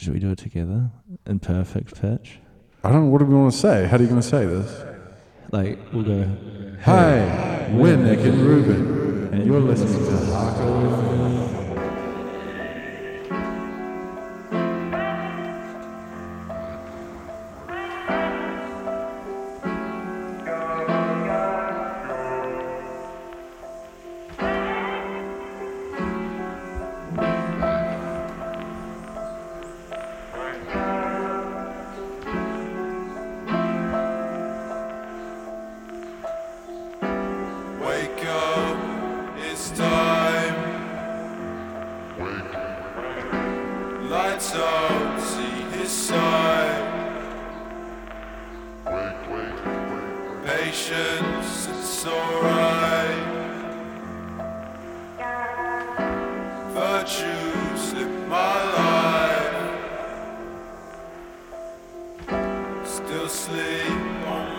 should we do it together in perfect pitch? I don't know. What do we want to say? How are you going to say this? Like we'll go. Hi, we're Nic and Reuben, and you're listening to Harko Still sleep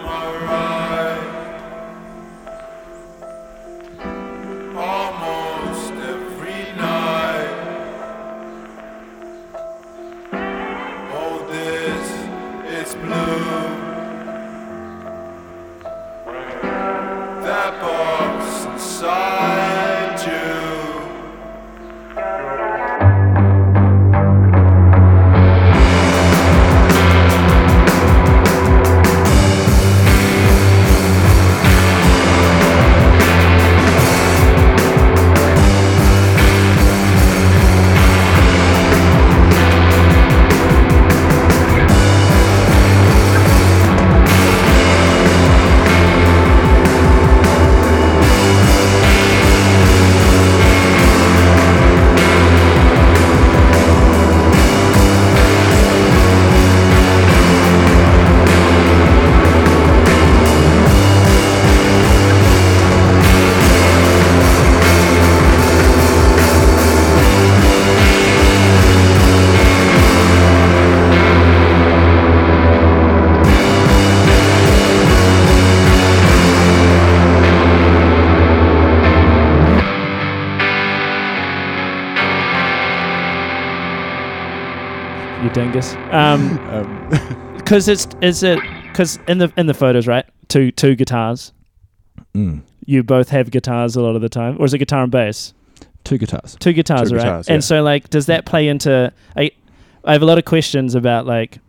You dingus. Um, Um, because it's is it because in the in the photos, right? Two two guitars. Mm. You both have guitars a lot of the time, or is it guitar and bass? Two guitars. Two guitars, Two right? guitars, And so, like, does that play into? I I have a lot of questions about like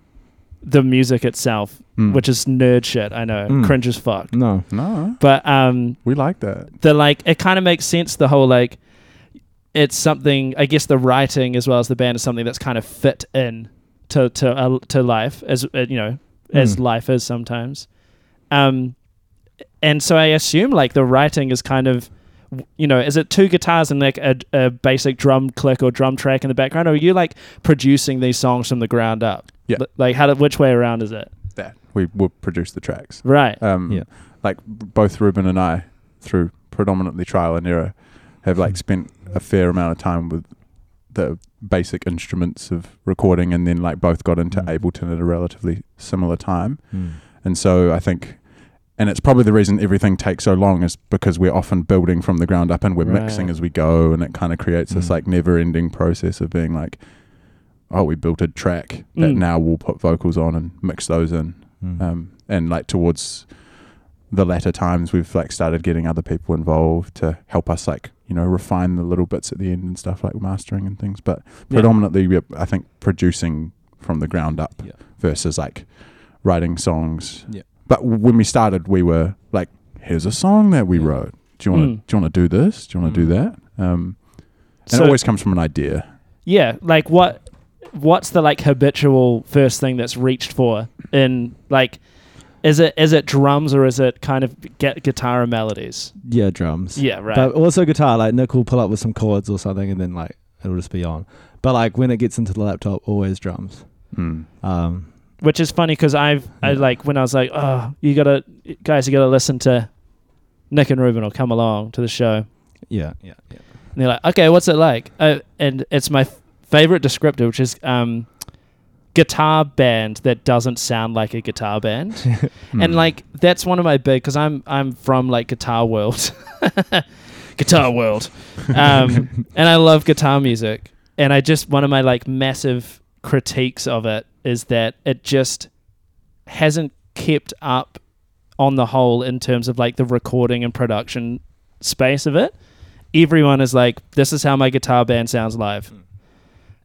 the music itself, Mm. which is nerd shit. I know, Mm. cringe as fuck. No. no, But um, we like that. the like it kind of makes sense. The whole like it's something. I guess the writing as well as the band is something that's kind of fit in to to uh, to life as uh, you know as Mm. life is sometimes. Um, and so I assume like the writing is kind of you know is it two guitars and like a, a basic drum click or drum track in the background or are you like producing these songs from the ground up Yeah. L- like how do, which way around is it That we will produce the tracks. right Um, Yeah. Like both Reuben and I, through predominantly trial and error, have like spent a fair amount of time with the basic instruments of recording, and then like both got into Mm. Ableton at a relatively similar time. Mm. And so I think, and it's probably the reason everything takes so long is because we're often building from the ground up and we're mixing as we go, and it kind of creates this Mm. like never-ending process of being like, oh, we built a track that Mm. now we'll put vocals on and mix those in Mm. um, and like towards the latter times we've like started getting other people involved to help us like you know refine the little bits at the end and stuff like mastering and things but predominantly we're, i think producing from the ground up Yeah. versus like writing songs Yeah. but when we started we were like here's a song that we wrote do you want to Mm. do you want to do this do you want to Mm. do that um, and So- it always comes from an idea yeah like what what's the like habitual first thing that's reached for in like is it is it drums or is it kind of get guitar and melodies Yeah, drums. yeah right But also guitar, like Nic will pull up with some chords or something and then like it'll just be on. But like when it gets into the laptop, always drums. Mm. Um which is funny because I've I like when I was like oh you gotta guys you gotta listen to Nic and Reuben will come along to the show yeah, yeah, yeah. and they're like okay what's it like uh, and it's my f- favorite descriptor which is um guitar band that doesn't sound like a guitar band and Mm. like that's one of my big because i'm i'm from like guitar world guitar world um and i love guitar music and i just one of my like massive critiques of it is that it just hasn't kept up on the whole in terms of like the recording and production space of it. Everyone is like, this is how my guitar band sounds live.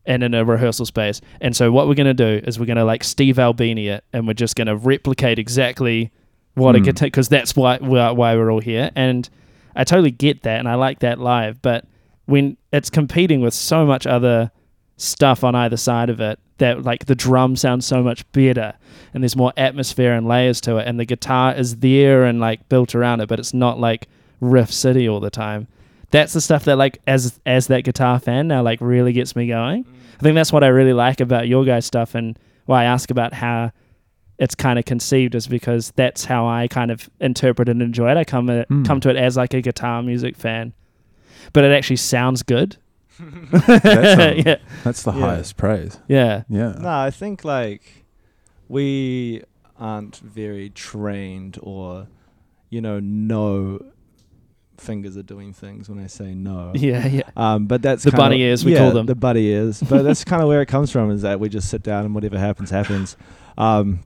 And in a rehearsal space. And so what we're gonna do is we're gonna like Steve Albini it and we're just gonna replicate exactly what a Hmm. guitar because that's why why why we're all here. And I totally get that and I like that live, but when it's competing with so much other stuff on either side of it that like the drum sounds so much better and there's more atmosphere and layers to it and the guitar is there and like built around it but it's not like riff city all the time that's the stuff that like as as that guitar fan now like really gets me going i think that's what i really like about your guys stuff and why i ask about how it's kind of conceived is because that's how i kind of interpret and enjoy it i come at, Mm. come to it as like a guitar music fan but it actually sounds good That's, um, yeah that's the Yeah. highest praise. yeah Yeah. No, I think like we aren't very trained or, you know, know fingers are doing things when I say no. yeah yeah Um, but that's The kinda- bunny ears, we yeah, call them. the bunny ears. But that's kind of where it comes from. Is that we just sit down and whatever happens, happens. Um,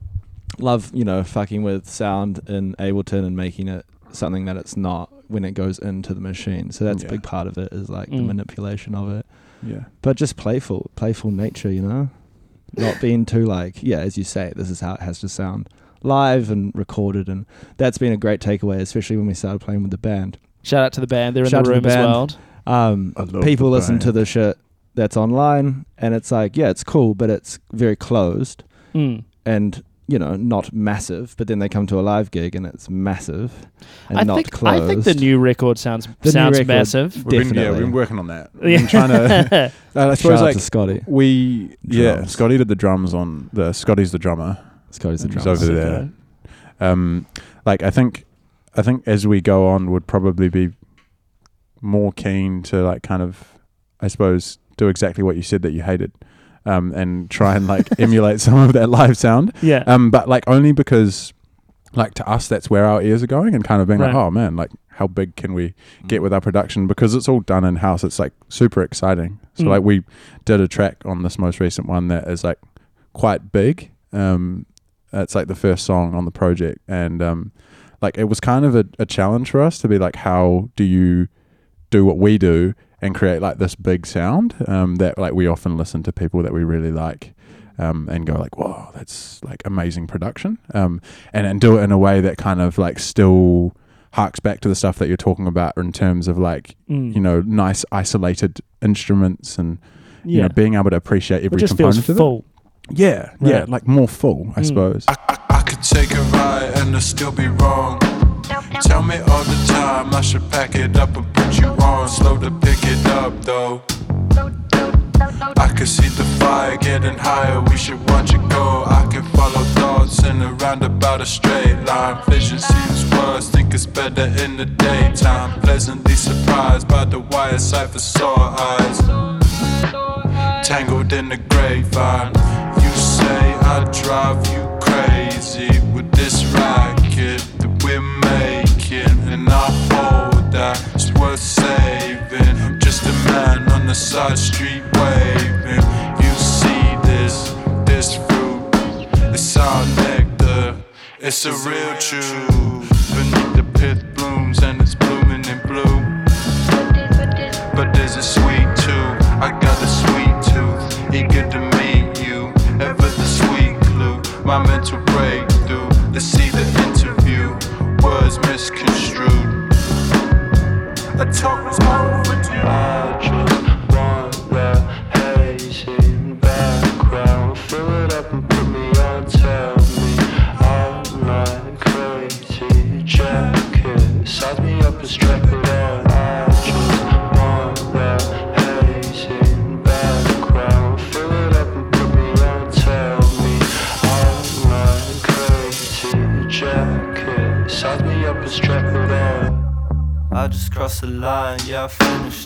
love you know fucking with sound in Ableton and making it something that it's not when it goes into the machine. So that's Yeah. a big part of it is like the Mm. manipulation of it. Yeah. But just playful, playful nature, you know, not being too like yeah, as you say, this is how it has to sound live and recorded, and that's been a great takeaway, especially when we started playing with the band. Shout out to the band they're in the to the room as band. well Um, people listen to the shit that's online, and it's like yeah, it's cool, but it's very closed Mm. and you know not massive. But then they come to a live gig and it's massive and I not think closed. I think the new record sounds new sounds record- massive. We've been, yeah, we've been working on that. We've been trying to. Uh, I Shout suppose out like to Scotty. we, yeah, Drums. Scotty did the drums on the. Scotty's the drummer. Scotty's the He's drummer. over there. Um, like I think, I think as we go on, would probably be more keen to like kind of, I suppose, do exactly what you said that you hated, um, and try and like emulate some of that live sound. Yeah. Um, but like only because, like to us, that's where our ears are going, and kind of being like, oh man, like how big can we Mm. get with our production because it's all done in house. It's like super exciting. So Mm. like we did a track on this most recent one that is like quite big. Um, it's like the first song on the project, and um, like it was kind of a, a challenge for us to be like, how do you do what we do and create like this big sound um, that like we often listen to people that we really like. Um, and go like, whoa, that's like amazing production, um, and and do it in a way that kind of like still harks back to the stuff that you're talking about in terms of like Mm. you know nice isolated instruments and you yeah. know being able to appreciate every it just component feels of full. it. Yeah, yeah, like more full, I Mm. suppose. I, I, I could take a ride and I'll still be wrong. Tell me all the time I should pack it up and put you on. Slow to pick it up though. I can see the fire getting higher, we should watch it go. I can follow thoughts in a roundabout a straight line. Vision seems worse, think it's better in the daytime. Pleasantly surprised by the wire cipher sore eyes. Tangled in the grapevine. You say I drive you crazy with this racket that we're making, and I hold that it's worth saving. I'm just a man on the side street waving. You see this, this fruit, it's our nectar, it's a real truth. Beneath the pith blooms and it's blooming in blue. But there's a sweet tooth, I got a sweet tooth. Eager to meet you, ever the sweet clue. My mental breakthrough. I talk was overdue.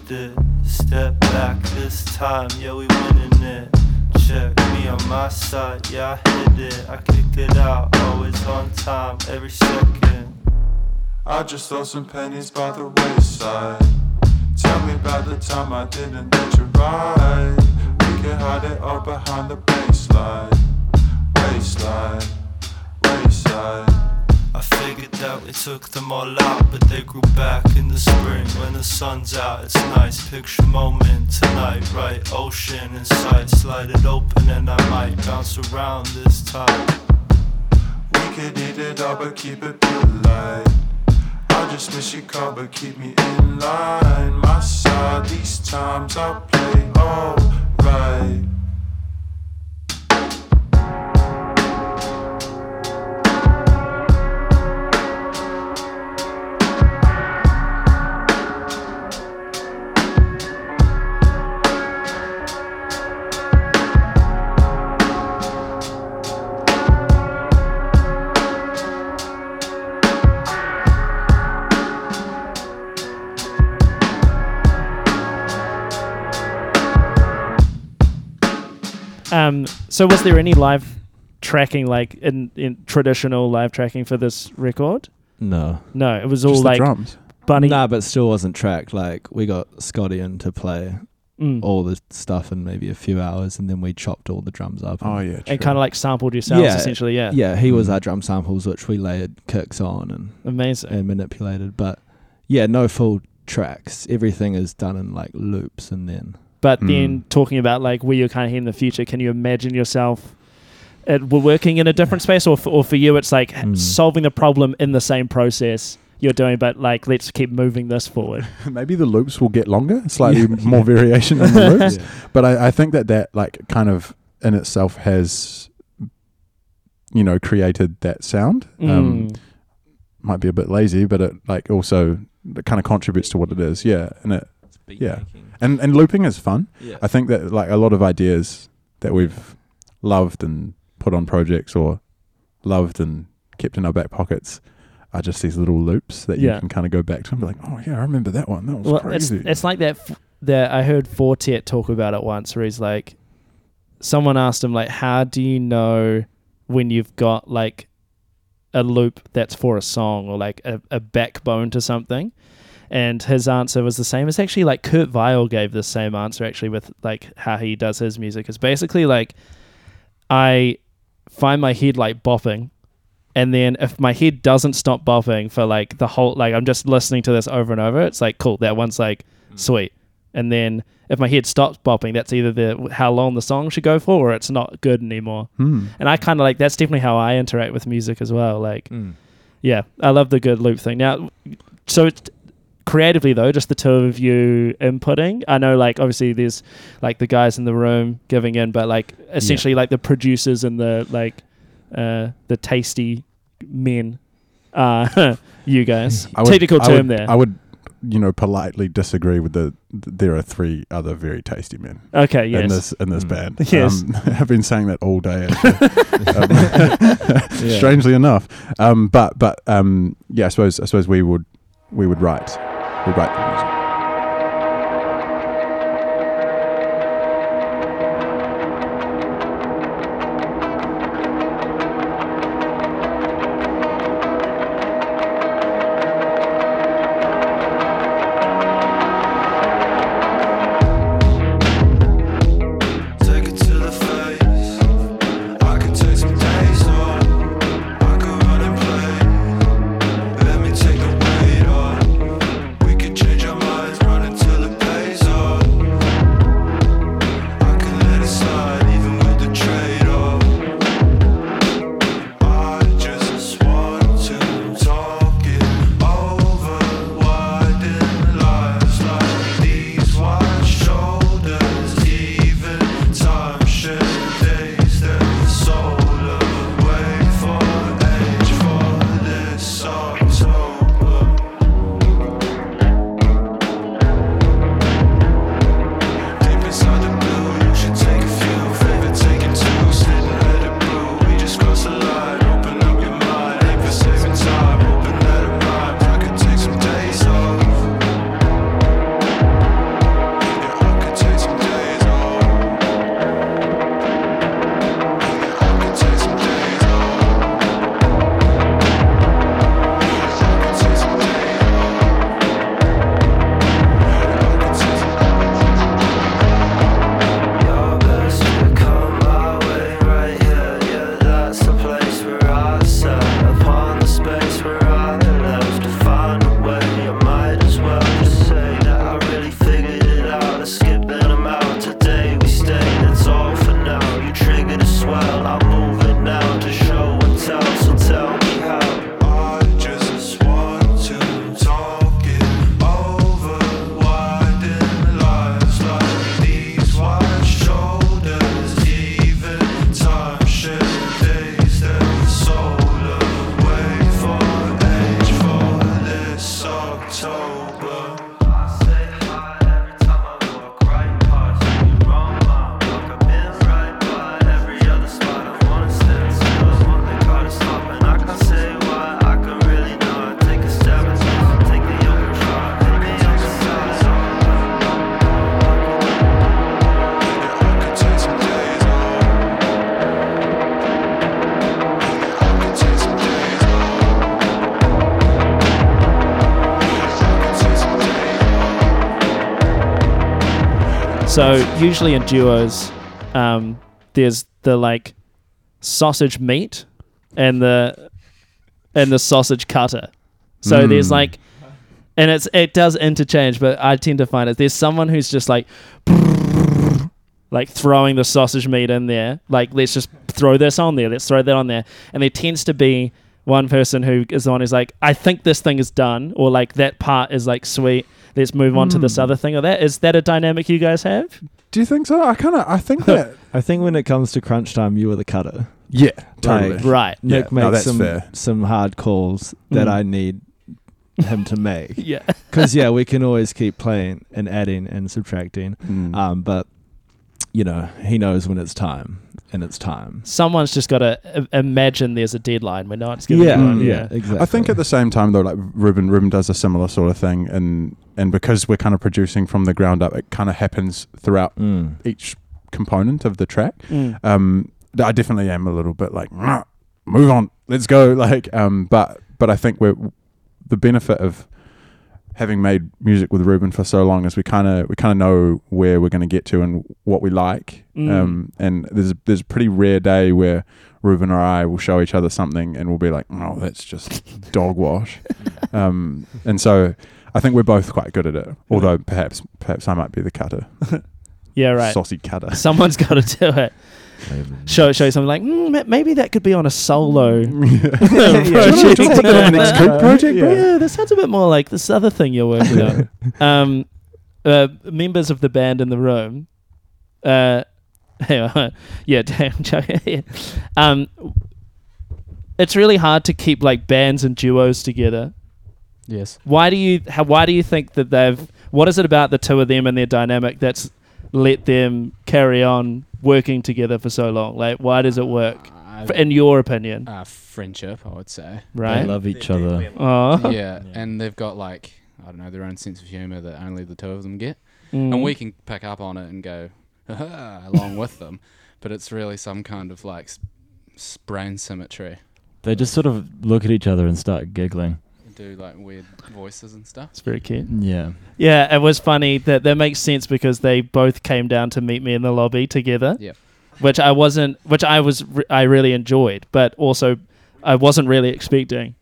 Step back this time, yeah, we winning it. Check me on my side, yeah, I hit it. I kicked it out, always on time, every second. I just throw some pennies by the wayside. Tell me about the time I didn't let you ride. We can hide it all behind the baseline. Waistline, wayside. I figured that we took them all out, but they grew back in the spring when the sun's out. It's nice, picture moment tonight, right? Ocean in sight, slide it open and I might bounce around this time. We could eat it all but keep it polite. I just miss your call but keep me in line. My side, these times I'll play alright. So was there any live tracking, like in, in traditional live tracking for this record? No. No, it was all Just the like drums. bunny. Nah, but still wasn't tracked. Like we got Scotty in to play Mm. all the stuff in maybe a few hours, and then we chopped all the drums up. Oh and- yeah, and kind of like sampled yourselves Yeah. essentially. Yeah. yeah, he was Mm. our drum samples, which we layered kicks on and Amazing. and manipulated. But yeah, no full tracks. Everything is done in like loops, and then But Mm. then talking about like where you're kind of heading in the future, can you imagine yourself at, we're working in a different space, or for, or for you, it's like Mm. solving the problem in the same process you're doing, but like let's keep moving this forward. maybe the loops will get longer, slightly more variation in the loops. But I, I think that that like kind of in itself has, you know, created that sound. Um, Mm. might be a bit lazy, but it like also it kind of contributes to what it is. Yeah, and it Yeah. And and looping is fun. yeah. I think that like a lot of ideas that we've loved and put on projects or loved and kept in our back pockets are just these little loops that Yeah. you can kind of go back to and be like, oh yeah, I remember that one. That was Well, it's crazy. it's like that. F- that I heard Four Tet talk about it once, where he's like, someone asked him like, how do you know when you've got like a loop that's for a song or like a, a backbone to something? And his answer was the same. It's actually like Kurt Vile gave the same answer actually with like how he does his music. It's basically like I find my head like bopping and then if my head doesn't stop bopping for like the whole like I'm just listening to this over and over, it's like cool. That one's like sweet. And then if my head stops bopping, that's either the how long the song should go for or it's not good anymore. Hmm. And I kind of like that's definitely how I interact with music as well. Like Mm. yeah, I love the good loop thing. Now, so it's creatively though, just the two of you inputting. I know, like obviously there's like the guys in the room giving in, but like essentially like the producers and the like uh the tasty men. Uh, you guys. I would- Technical I term would- there. I would, you know, politely disagree with the. There are three other very tasty men okay. in Yes. this in this Mm. band. Yes. um, I've been saying that all day. Um, Strangely enough, um, but but um, yeah, I suppose I suppose we would we would write we write the music. So usually in duos, um, there's the like sausage meat and the and the sausage cutter. So there's Mm. like, and it's it does interchange, but I tend to find it there's someone who's just like. Like throwing the sausage meat in there, like let's just throw this on there, let's throw that on there, and there tends to be one person who is the one who's like, I think this thing is done, or like that part is like sweet. Let's move on to this Hmm. other thing or that. Is that a dynamic you guys have? Do you think so? I kind of I think that I think when it comes to crunch time, you are the cutter. yeah, totally. Like, Right. Yeah, Nic no, makes that's some fair. some hard calls that Mm. I need him to make. Yeah. Because yeah, we can always keep playing and adding and subtracting. Mm. Um, but you know, he knows when it's time, and it's time. Someone's just got to imagine there's a deadline when no one's giving Yeah. Mm. yeah, exactly. I think at the same time though, like Reuben, Reuben does a similar sort of thing, and and because we're kind of producing from the ground up, it kind of happens throughout Mm. each component of the track. Mm. Um, I definitely am a little bit like, move on, let's go. Like, um, but but I think we're the benefit of having made music with Reuben for so long is we kind of we kind of know where we're going to get to and what we like. Mm. Um, and there's there's a pretty rare day where Reuben or I will show each other something and we'll be like, oh, that's just dog wash. um, and so I think we're both quite good at it. Although perhaps perhaps I might be the cutter, Yeah, right. saucy cutter. Someone's got to do it. Show show you something like mm, ma- maybe that could be on a solo project. Do you wanna- do you wanna put that on the next project, bro? Yeah, that sounds a bit more like this other thing you're working on. Um, uh, members of the band in the room. Uh, hang on. yeah, damn, joking. um, it's really hard to keep like bands and duos together. Yes. Why do you? How, why do you think that they've? What is it about the two of them and their dynamic that's let them carry on working together for so long? Like, why does it work? Uh, In your opinion, uh, friendship, I would say. right? They love each other. Oh, yeah, Yeah. and they've got like I don't know their own sense of humor that only the two of them get, Mm. and we can pick up on it and go along with them, but it's really some kind of like s- s- brain symmetry. They just sort of look at each other and start giggling. Do like weird voices and stuff. It's very cute. Yeah. Yeah, it was funny that that makes sense because they both came down to meet me in the lobby together. Yep. Which I wasn't, which I was, re- I really enjoyed, but also I wasn't really expecting.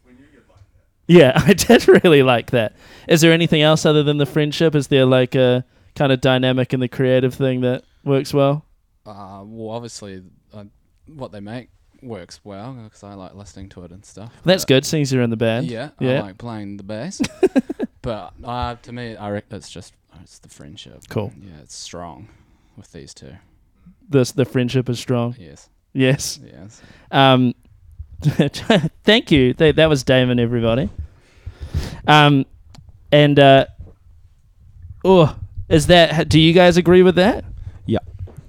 Yeah, I did really like that. Is there anything else other than the friendship? Is there like a kind of dynamic in the creative thing that works well? Uh, well, obviously, uh, what they make works well because I like listening to it and stuff. That's good, since you're in the band. Yeah, Yeah. I like playing the bass. but uh, to me, I reckon it's just it's the friendship. Cool. Yeah, it's strong with these two. This the friendship is strong. Yes. Yes. Yes. Um, thank you. Th- that was Damon, everybody. Um, and uh, oh, is that? Do you guys agree with that? Yeah.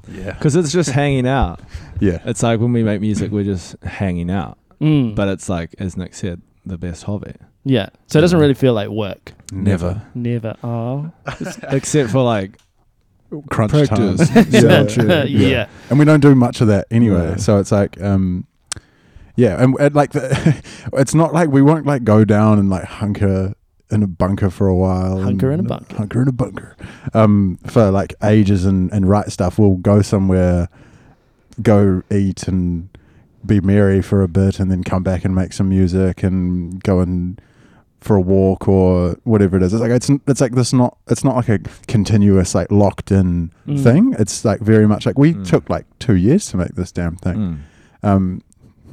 Yeah, because it's just hanging out. Yeah. It's like when we make music, we're just hanging out. Mm. But it's like, as Nic said, the best hobby. yeah, so it doesn't really feel like work. Never Never. Oh, Except for like crunch practice. time. yeah, yeah. true. and we don't do much of that anyway. Yeah. So it's like, um, yeah, and, and like the, it's not like we won't like go down and like hunker in a bunker for a while. Hunker in a bunker. Hunker in a bunker. Um, for like ages and and write stuff. We'll go somewhere, go eat and be merry for a bit, and then come back and make some music and go and for a walk or whatever it is. It's like it's it's like this not it's not like a continuous like locked in Mm. thing. It's like very much like we Mm. took like two years to make this damn thing. Mm. Um,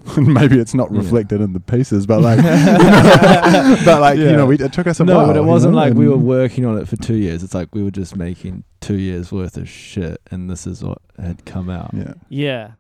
maybe it's not Yeah. reflected in the pieces, but like, but like you know, we, it took us a no, while. but it wasn't know, like we were working on it for two years. It's like we were just making two years worth of shit, and this is what had come out. Yeah. Yeah.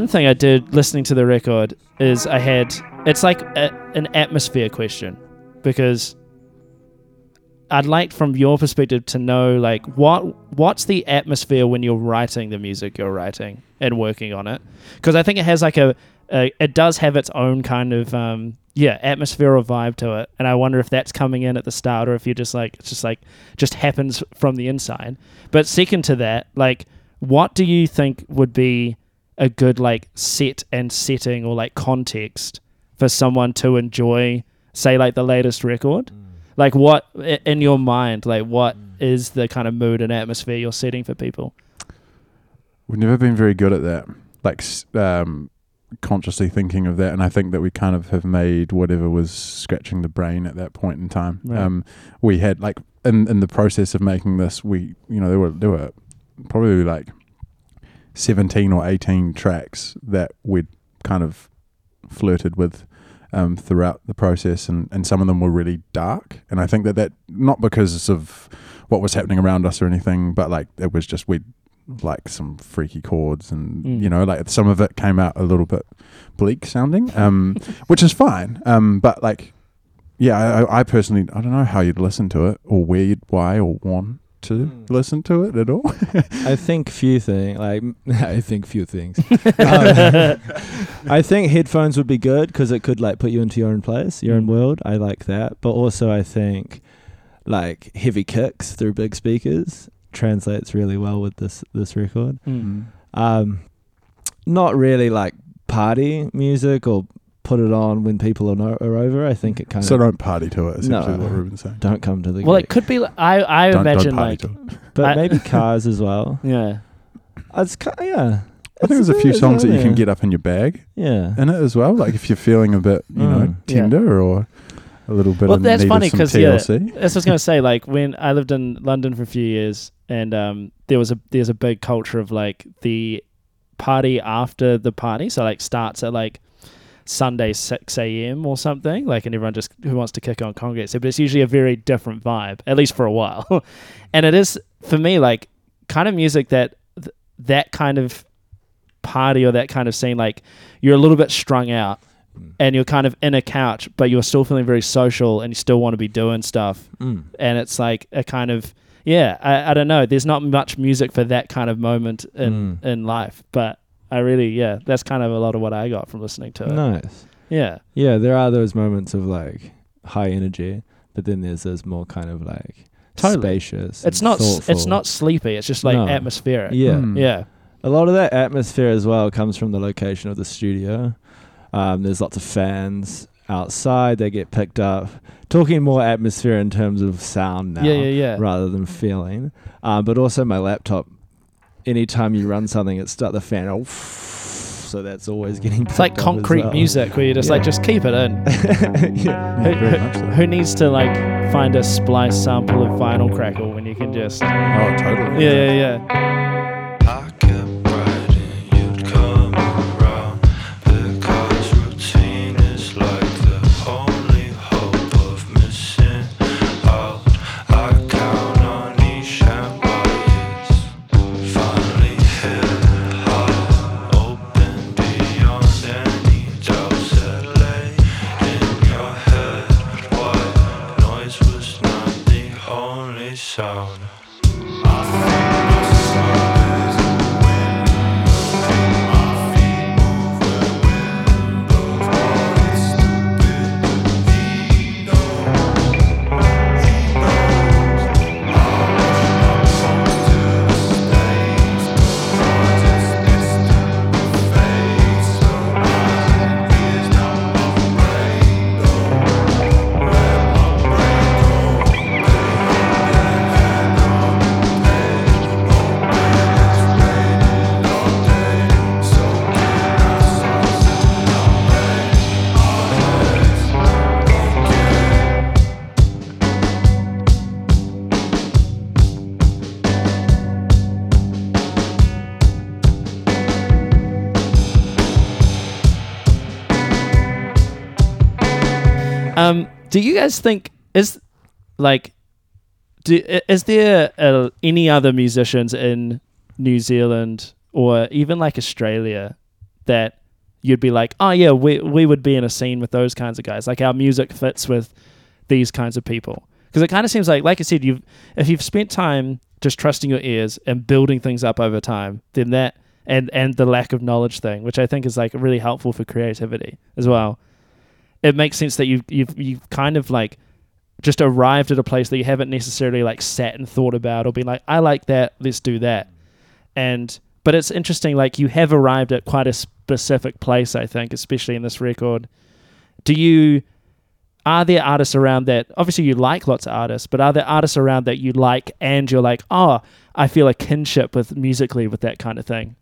One thing I did listening to the record is I had it's like a, an atmosphere question because I'd like from your perspective to know like what what's the atmosphere when you're writing the music you're writing and working on it? Because I think it has like a, a it does have its own kind of um yeah atmosphere or vibe to it. And I wonder if that's coming in at the start or if you're just like it's just like just happens from the inside. But second to that like what do you think would be a good like set and setting or like context for someone to enjoy say like the latest record like what in your mind like what is the kind of mood and atmosphere you're setting for people We've never been very good at that, like um, consciously thinking of that. And I think that we kind of have made whatever was scratching the brain at that point in time. Right. Um, we had like in in the process of making this, we you know there were there were probably like seventeen or eighteen tracks that we'd kind of flirted with. Um, throughout the process, and, and some of them were really dark, and I think that that not because of what was happening around us or anything, but like it was just we like some freaky chords and Mm. you know like some of it came out a little bit bleak sounding um which is fine um but like yeah I, I personally i don't know how you'd listen to it or where you'd why or want to Mm. listen to it at all I think few things. Like I think few things. Um, I think headphones would be good because it could like put you into your own place, your own Mm. world. I like that. But also, I think like heavy kicks through big speakers translates really well with this this record. Mm. Um, not really like party music or put it on when people are, no- are over. I think it kind so of So don't party to it essentially No. what Reuben's saying don't come to the well gig. it could be li- i i don't, imagine don't party like to it but I- maybe cars as well. yeah It's ki- yeah. i think It's there's a few songs that you can get up in your bag Yeah. in it as well like if you're feeling a bit you know Mm. Yeah. tender or a little bit Well, of that's need funny of some 'cause, yeah, TLC That's what I was gonna say. Like when I lived in London for a few years, and um, there was a there's a big culture of like the party after the party. So like starts at like Sunday six a.m. or something. Like and everyone just who wants to kick on congregates. But it's usually a very different vibe, at least for a while. and it is for me like kind of music that th- that kind of party or that kind of scene. Like you're a little bit strung out Mm. and you're kind of in a couch, but you're still feeling very social and you still want to be doing stuff. Mm. And it's like a kind of, yeah, I, I don't know. There's not much music for that kind of moment in, Mm. in life, but I really, yeah, that's kind of a lot of what I got from listening to it. Nice. Yeah. Yeah, there are those moments of like high energy, but then there's those more kind of like Totally. spacious. It's and not, s- it's not sleepy. It's just like No. atmospheric. Yeah. Mm. Yeah. A lot of that atmosphere as well comes from the location of the studio. Um, there's lots of fans outside. They get picked up. Talking more atmosphere in terms of sound now, Yeah, yeah, yeah. rather than feeling. Um, but also my laptop. Anytime you run something, it start the fan. Oh, so that's always mm. getting. It's like picked up as concrete well. music where you're just Yeah. like, just keep it in. yeah. Who, very who- much so. who needs to like find a splice sample of vinyl crackle when you can just, oh totally yeah, yeah, yeah. Do you guys think is like, do, is there uh, any other musicians in New Zealand or even like Australia that you'd be like, oh yeah, we we would be in a scene with those kinds of guys. Like our music fits with these kinds of people. Because it kind of seems like, like I said, you've if you've spent time just trusting your ears and building things up over time, then that and and the lack of knowledge thing, which I think is like really helpful for creativity as well. It makes sense that you've you've you've kind of like just arrived at a place that you haven't necessarily like sat and thought about or been like, I like that, let's do that. And but it's interesting, like you have arrived at quite a specific place, I think, especially in this record. Do you are there artists around that obviously you like lots of artists, but are there artists around that you like and you're like, oh, I feel a kinship with musically with that kind of thing?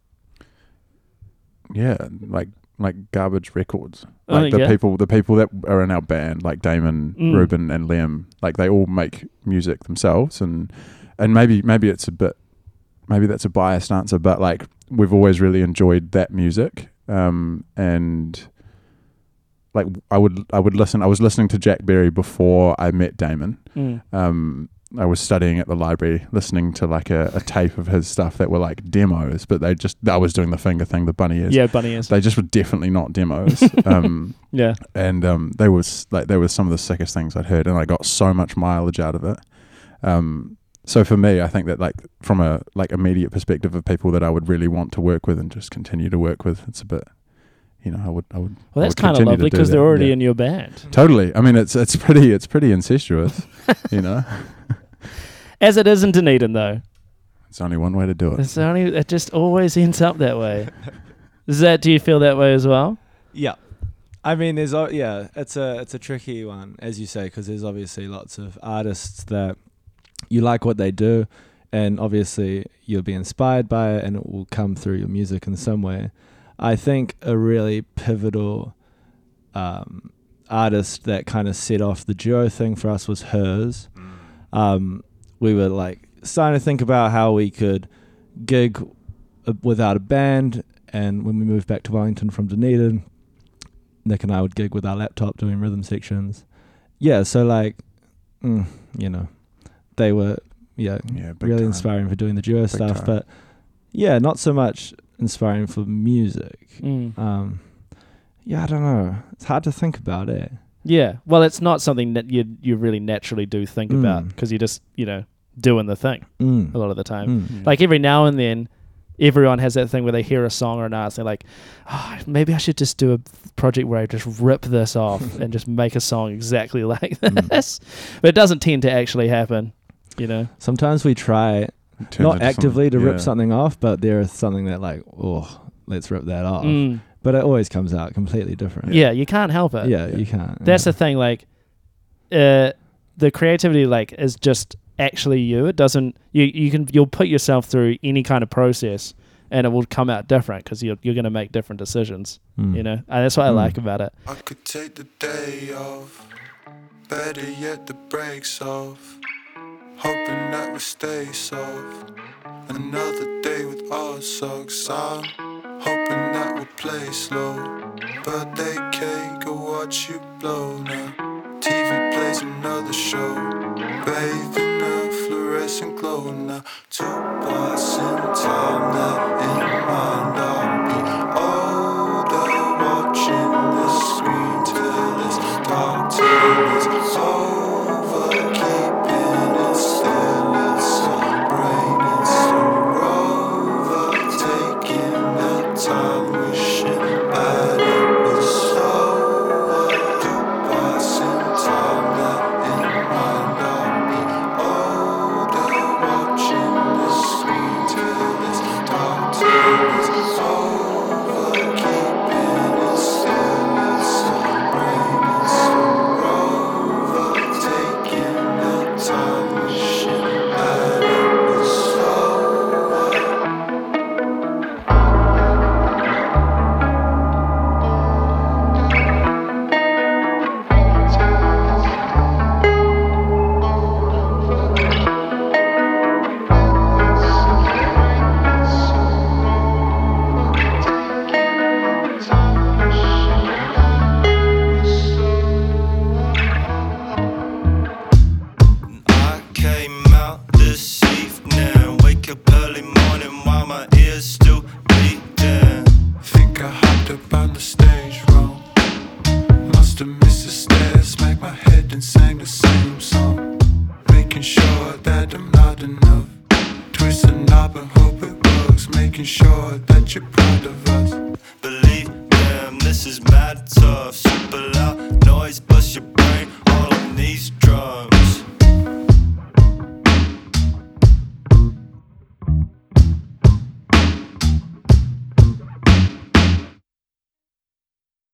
yeah, like like garbage records. Oh, Like the yeah. people, the people that are in our band, like Damon, Mm. Ruben, and Liam, like they all make music themselves, and and maybe maybe it's a bit, maybe that's a biased answer, but like we've always really enjoyed that music, um, and like I would I would listen. I was listening to Jack Berry before I met Damon. Mm. Um, I was studying at the library, listening to like a, a tape of his stuff that were like demos, but they just I was doing the finger thing, the bunny ears. Yeah, bunny is. They just were definitely not demos. um, yeah. and um, they was like they were some of the sickest things I'd heard, and I got so much mileage out of it. Um, so for me, I think that like from a like immediate perspective of people that I would really want to work with and just continue to work with, it's a bit, you know, I would I would. Well, that's kind of lovely because they're already yeah. in your band. Totally. I mean, it's it's pretty it's pretty incestuous, you know. As it is in Dunedin, though. It's only one way to do it. It's only it just always ends up that way. Is that? Do you feel that way as well? Yeah. I mean, there's o- yeah, it's a it's a tricky one, as you say, because there's obviously lots of artists that you like what they do, and obviously you'll be inspired by it, and it will come through your music in some way. I think a really pivotal um, artist that kind of set off the duo thing for us was hers. Um, we were like starting to think about how we could gig uh, without a band, and when we moved back to Wellington from Dunedin, Nic and I would gig with our laptop doing rhythm sections. Yeah, so like, mm, you know, they were yeah Yeah, really time. inspiring for doing the duo stuff, time. but yeah, not so much inspiring for music. Mm. Um, yeah, I don't know. It's hard to think about it. Yeah. Well, it's not something that you you really naturally do think about Mm. because you're just you know doing the thing Mm. a lot of the time. Mm. Like every now and then, everyone has that thing where they hear a song or an artist, they're like, oh, maybe I should just do a project where I just rip this off and just make a song exactly like Mm. this. But it doesn't tend to actually happen, you know? Sometimes we try not into actively to something- rip something off, but there is something that like, oh, let's rip that off. Mm. But it always comes out completely different. Yeah, you can't help it. yeah, you can't. That's yeah. the thing, like, uh, the creativity, like, is just actually you. It doesn't, you, you can, you'll put yourself through any kind of process and it will come out different because you're, you're going to make different decisions, Mm. you know? And that's what I Mm. like about it. I could take the day off, better yet the breaks off. Hoping that we stay soft. Another day with our socks on. Hoping we'll play slow. Birthday cake, go watch you blow now. TV plays another show. Bathed in a fluorescent glow now. Two bars in time that in mind